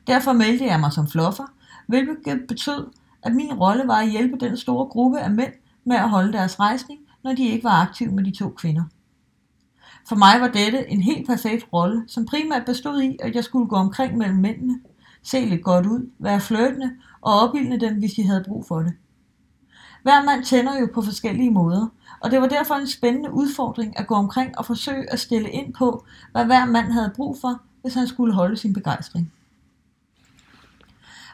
Derfor meldte jeg mig som fluffer, hvilket betød, at min rolle var at hjælpe den store gruppe af mænd med at holde deres rejsning, når de ikke var aktive med de to kvinder. For mig var dette en helt perfekt rolle, som primært bestod i, at jeg skulle gå omkring mellem mændene, se lidt godt ud, være flirtende og opildne dem, hvis de havde brug for det. Hver mand tænder jo på forskellige måder, og det var derfor en spændende udfordring at gå omkring og forsøge at stille ind på, hvad hver mand havde brug for, hvis han skulle holde sin begejstring.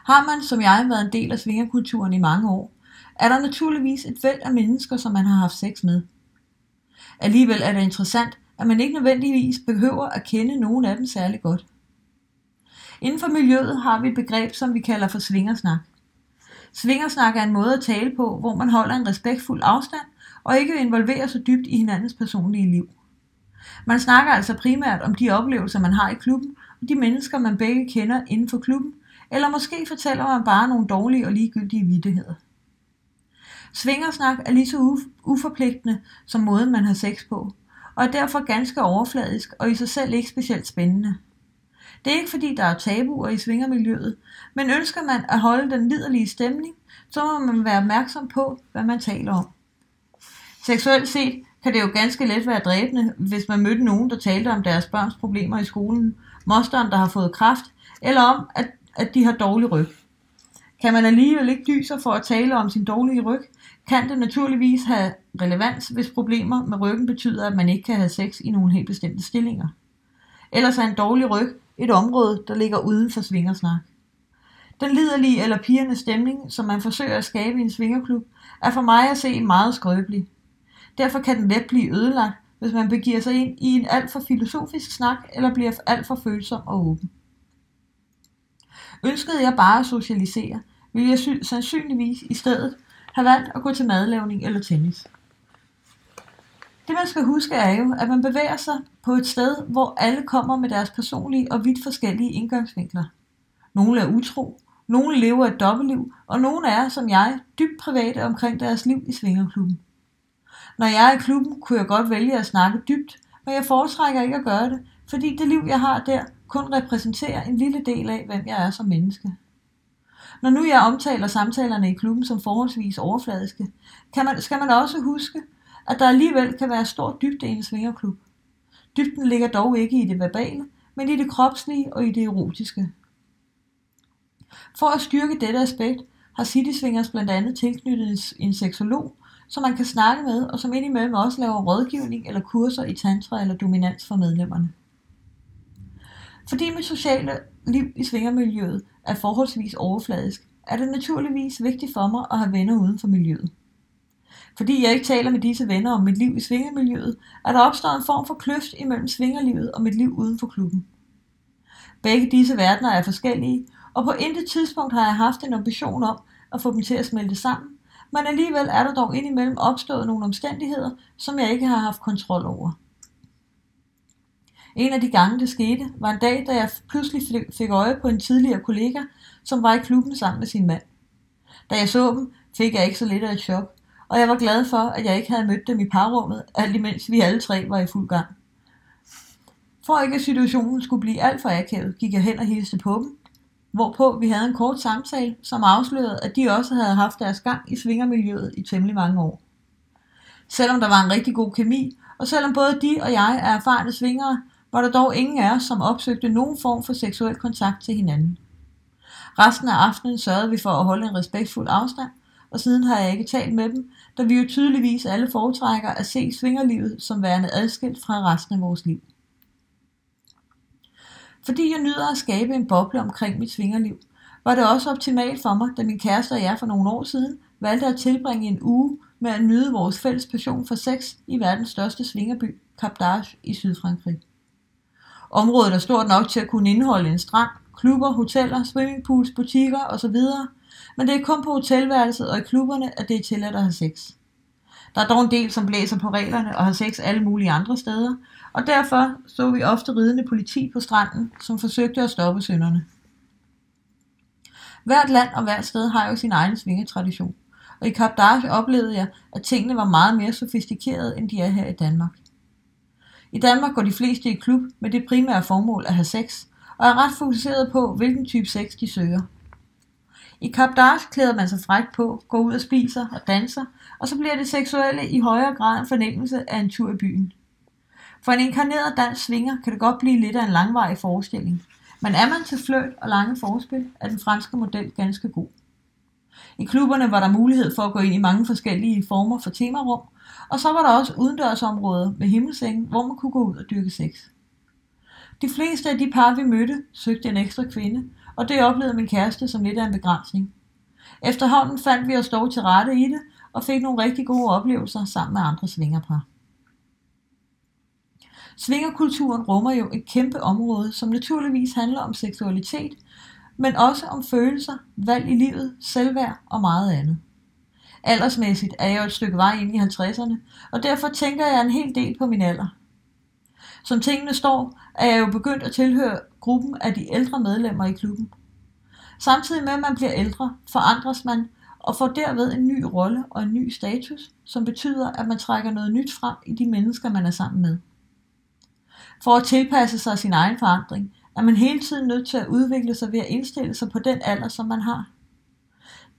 Har man, som jeg, været en del af svingerkulturen i mange år, er der naturligvis et væld af mennesker, som man har haft sex med. Alligevel er det interessant, at man ikke nødvendigvis behøver at kende nogen af dem særlig godt. Inden for miljøet har vi et begreb, som vi kalder for svingersnak. Svingersnak er en måde at tale på, hvor man holder en respektfuld afstand og ikke involverer sig dybt i hinandens personlige liv. Man snakker altså primært om de oplevelser, man har i klubben, og de mennesker, man begge kender inden for klubben, eller måske fortæller man bare nogle dårlige og ligegyldige vidtigheder. Svingersnak er lige så uforpligtende som måden, man har sex på, og er derfor ganske overfladisk og i sig selv ikke specielt spændende. Det er ikke fordi, der er tabuer i svingermiljøet, men ønsker man at holde den liderlige stemning, så må man være opmærksom på, hvad man taler om. Seksuelt set kan det jo ganske let være dræbende, hvis man mødte nogen, der talte om deres børns problemer i skolen, mosteren, der har fået kraft, eller om, at, at de har dårlig ryg. Kan man alligevel ikke dyse for at tale om sin dårlige ryg, kan det naturligvis have relevans, hvis problemer med ryggen betyder, at man ikke kan have sex i nogle helt bestemte stillinger. Ellers er en dårlig ryg et område, der ligger uden for svingersnak. Den liderlige eller pigerne stemning, som man forsøger at skabe i en svingerklub, er for mig at se meget skrøbelig. Derfor kan den let blive ødelagt, hvis man begiver sig ind i en alt for filosofisk snak eller bliver alt for følsom og åben. Ønskede jeg bare at socialisere, ville jeg sandsynligvis i stedet have valgt at gå til madlavning eller tennis. Det man skal huske er jo, at man bevæger sig på et sted, hvor alle kommer med deres personlige og vidt forskellige indgangsvinkler. Nogle er utro, nogle lever et dobbeltliv, og nogle er, som jeg, dybt private omkring deres liv i svingerklubben. Når jeg er i klubben, kunne jeg godt vælge at snakke dybt, men jeg foretrækker ikke at gøre det, fordi det liv, jeg har der, kun repræsenterer en lille del af, hvem jeg er som menneske. Når nu jeg omtaler samtalerne i klubben som forholdsvis overfladiske, kan man, skal man også huske, at der alligevel kan være stor dybde i en svingerklub. Dybden ligger dog ikke i det verbale, men i det kropslige og i det erotiske. For at styrke dette aspekt har City Swingers blandt andet tilknyttet en seksolog, som man kan snakke med, og som indimellem også laver rådgivning eller kurser i tantra eller dominans for medlemmerne. Fordi mit sociale liv i svingermiljøet er forholdsvis overfladisk, er det naturligvis vigtigt for mig at have venner uden for miljøet. Fordi jeg ikke taler med disse venner om mit liv i svingermiljøet, er der opstået en form for kløft imellem svingerlivet og mit liv uden for klubben. Begge disse verdener er forskellige, og på intet tidspunkt har jeg haft en ambition om at få dem til at smelte sammen, men alligevel er der dog indimellem opstået nogle omstændigheder, som jeg ikke har haft kontrol over. En af de gange det skete, var en dag, da jeg pludselig fik øje på en tidligere kollega, som var i klubben sammen med sin mand. Da jeg så dem, fik jeg ikke så lidt af et chok, og jeg var glad for, at jeg ikke havde mødt dem i parrummet, alt imens vi alle tre var i fuld gang. For ikke at situationen skulle blive alt for akavet, gik jeg hen og hilste på dem, hvorpå vi havde en kort samtale, som afslørede, at de også havde haft deres gang i svingermiljøet i temmelig mange år. Selvom der var en rigtig god kemi, og selvom både de og jeg er erfarne svingere, var der dog ingen af os, som opsøgte nogen form for seksuel kontakt til hinanden. Resten af aftenen sørgede vi for at holde en respektfuld afstand, og siden har jeg ikke talt med dem, da vi jo tydeligvis alle foretrækker at se svingerlivet som værende adskilt fra resten af vores liv. Fordi jeg nyder at skabe en boble omkring mit svingerliv, var det også optimalt for mig, da min kæreste og jeg for nogle år siden valgte at tilbringe en uge med at nyde vores fælles passion for sex i verdens største svingerby, Cap d'Arche i Sydfrankrig. Området er stort nok til at kunne indeholde en strand, klubber, hoteller, swimmingpools, butikker osv., men det er kun på hotelværelset og i klubberne, at det er tilladt at have sex. Der er dog en del, som blæser på reglerne og har sex alle mulige andre steder, og derfor så vi ofte ridende politi på stranden, som forsøgte at stoppe synderne. Hvert land og hvert sted har jo sin egen svingetradition, og i Cap d'Arche oplevede jeg, at tingene var meget mere sofistikerede, end de er her i Danmark. I Danmark går de fleste i klub med det primære formål at have sex, og er ret fokuseret på, hvilken type sex de søger. I Cap d'Arche klæder man sig frækt på, går ud og spiser og danser, og så bliver det seksuelle i højere grad en fornemmelse af en tur i byen. For en inkarneret dansk svinger kan det godt blive lidt af en langvarig forestilling, men er man til fløjt og lange forspil, er den franske model ganske god. I klubberne var der mulighed for at gå ind i mange forskellige former for temarum, og så var der også udendørsområder med himmelseng, hvor man kunne gå ud og dyrke sex. De fleste af de par, vi mødte, søgte en ekstra kvinde, og det oplevede min kæreste som lidt af en begrænsning. Efterhånden fandt vi os dog til rette i det, og fik nogle rigtig gode oplevelser sammen med andre svingerpar. Svingerkulturen rummer jo et kæmpe område, som naturligvis handler om seksualitet, men også om følelser, valg i livet, selvværd og meget andet. Aldersmæssigt er jeg jo et stykke vej ind i 50'erne, og derfor tænker jeg en hel del på min alder. Som tingene står, er jeg jo begyndt at tilhøre gruppen af de ældre medlemmer i klubben. Samtidig med at man bliver ældre, forandres man og får derved en ny rolle og en ny status, som betyder, at man trækker noget nyt frem i de mennesker, man er sammen med. For at tilpasse sig sin egen forandring, er man hele tiden nødt til at udvikle sig ved at indstille sig på den alder, som man har.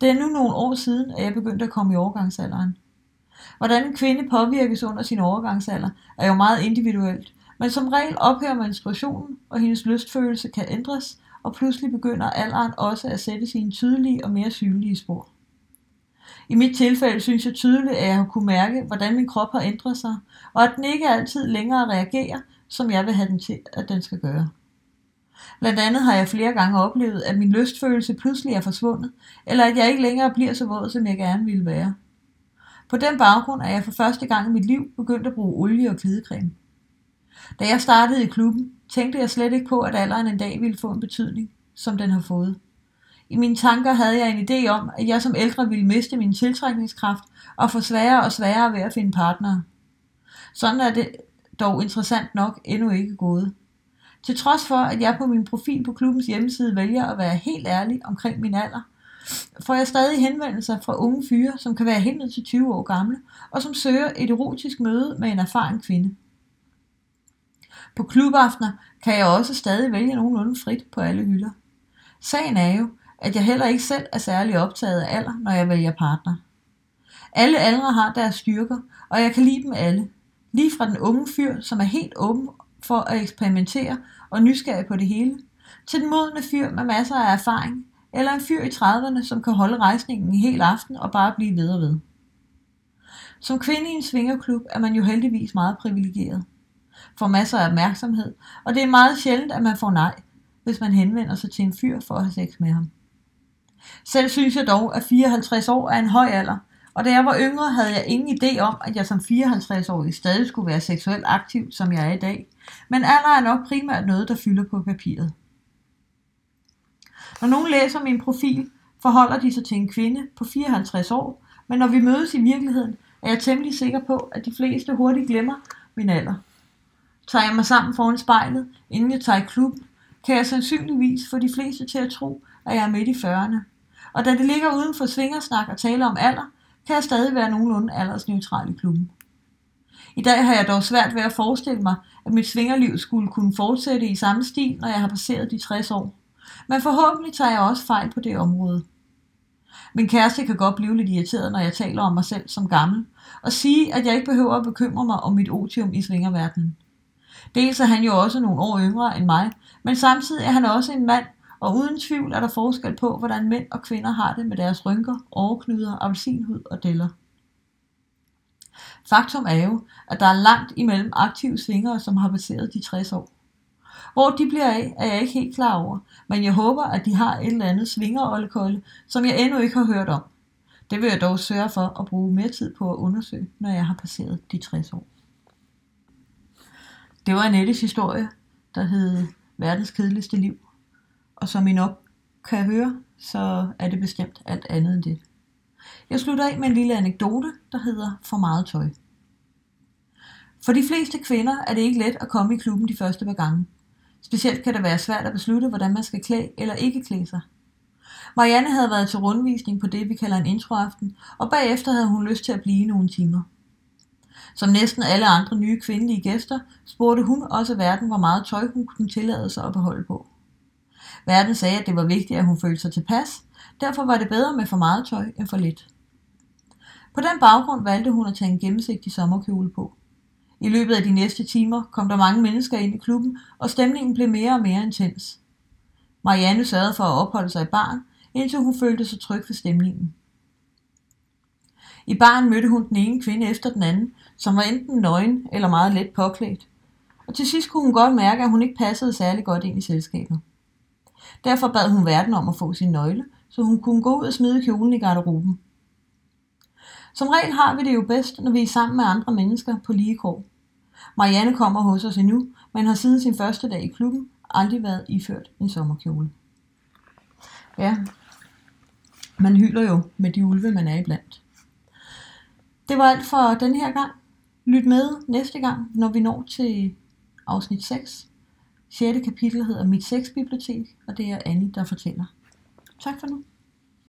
Det er nu nogle år siden, at jeg begyndte at komme i overgangsalderen. Hvordan en kvinde påvirkes under sin overgangsalder, er jo meget individuelt, men som regel ophører man inspirationen, og hendes lystfølelse kan ændres, og pludselig begynder alderen også at sætte sine tydelige og mere synlige spor. I mit tilfælde synes jeg tydeligt, at jeg har kunne mærke, hvordan min krop har ændret sig, og at den ikke altid længere reagerer, som jeg vil have den til, at den skal gøre. Blandt andet har jeg flere gange oplevet, at min lystfølelse pludselig er forsvundet, eller at jeg ikke længere bliver så våd, som jeg gerne ville være. På den baggrund er jeg for første gang i mit liv begyndt at bruge olie og glidecreme. Da jeg startede i klubben, tænkte jeg slet ikke på, at alderen en dag ville få en betydning, som den har fået. I mine tanker havde jeg en idé om, at jeg som ældre ville miste min tiltrækningskraft og få sværere og sværere ved at finde partnere. Sådan er det dog interessant nok endnu ikke gået. Til trods for, at jeg på min profil på klubbens hjemmeside vælger at være helt ærlig omkring min alder, får jeg stadig henvendelser fra unge fyre, som kan være helt ned til 20 år gamle, og som søger et erotisk møde med en erfaren kvinde. På klubaftener kan jeg også stadig vælge nogenlunde frit på alle hylder. Sagen er jo, at jeg heller ikke selv er særlig optaget af alder, når jeg vælger partner. Alle aldre har deres styrker, og jeg kan lide dem alle. Lige fra den unge fyr, som er helt åben for at eksperimentere og nysgerrig på det hele, til den modne fyr med masser af erfaring, eller en fyr i 30'erne, som kan holde rejsningen en hel aften og bare blive ved og ved. Som kvinde i en svingerklub er man jo heldigvis meget privilegeret. Får masser af opmærksomhed, og det er meget sjældent, at man får nej, hvis man henvender sig til en fyr for at have sex med ham. Selv synes jeg dog, at 54 år er en høj alder, og da jeg var yngre, havde jeg ingen idé om, at jeg som 54-årig stadig skulle være seksuelt aktiv, som jeg er i dag. Men alder er nok primært noget, der fylder på papiret. Når nogen læser min profil, forholder de sig til en kvinde på 54 år, men når vi mødes i virkeligheden, er jeg temmelig sikker på, at de fleste hurtigt glemmer min alder. Tager jeg mig sammen foran spejlet, inden jeg tager i klubben, kan jeg sandsynligvis få de fleste til at tro, at jeg er midt i 40'erne. Og da det ligger uden for svingersnak at tale om alder, kan jeg stadig være nogenlunde aldersneutral i klubben. I dag har jeg dog svært ved at forestille mig, at mit svingerliv skulle kunne fortsætte i samme stil, når jeg har passeret de 60 år. Men forhåbentlig tager jeg også fejl på det område. Min kæreste kan godt blive lidt irriteret, når jeg taler om mig selv som gammel, og sige, at jeg ikke behøver at bekymre mig om mit otium i svingerverdenen. Dels er han jo også nogle år yngre end mig, men samtidig er han også en mand, og uden tvivl er der forskel på, hvordan mænd og kvinder har det med deres rynker, overknuder, appelsinhud og deller. Faktum er jo, at der er langt imellem aktive svingere, som har passeret de 60 år. Hvor de bliver af, er jeg ikke helt klar over, men jeg håber, at de har et eller andet svingerollekolde, som jeg endnu ikke har hørt om. Det vil jeg dog sørge for at bruge mere tid på at undersøge, når jeg har passeret de 60 år. Det var Anettes historie, der hed Verdens kedeligste liv. Og som I nok kan høre, så er det bestemt alt andet end det. Jeg slutter af med en lille anekdote, der hedder For meget tøj. For de fleste kvinder er det ikke let at komme i klubben de første par gange. Specielt kan det være svært at beslutte, hvordan man skal klæde eller ikke klæde sig. Marianne havde været til rundvisning på det, vi kalder en introaften, og bagefter havde hun lyst til at blive nogle timer. Som næsten alle andre nye kvindelige gæster, spurgte hun også verden, hvor meget tøj hun kunne tillade sig at beholde på. Verden sagde, at det var vigtigt, at hun følte sig tilpas, derfor var det bedre med for meget tøj end for lidt. På den baggrund valgte hun at tage en gennemsigtig sommerkjole på. I løbet af de næste timer kom der mange mennesker ind i klubben, og stemningen blev mere og mere intens. Marianne sørgede for at opholde sig i barn, indtil hun følte sig tryg ved stemningen. I baren mødte hun den ene kvinde efter den anden, som var enten nøgen eller meget let påklædt. Og til sidst kunne hun godt mærke, at hun ikke passede særlig godt ind i selskabet. Derfor bad hun verden om at få sin nøgle, så hun kunne gå ud og smide kjolen i garderoben. Som regel har vi det jo bedst, når vi er sammen med andre mennesker på lige krog. Marianne kommer hos os endnu, men har siden sin første dag i klubben aldrig været iført en sommerkjole. Ja, man hylder jo med de ulve, man er iblandt. Det var alt for den her gang. Lyt med næste gang, når vi når til afsnit 6. 6. kapitel hedder Mit sexbibliotek, og det er Annie, der fortæller. Tak for nu.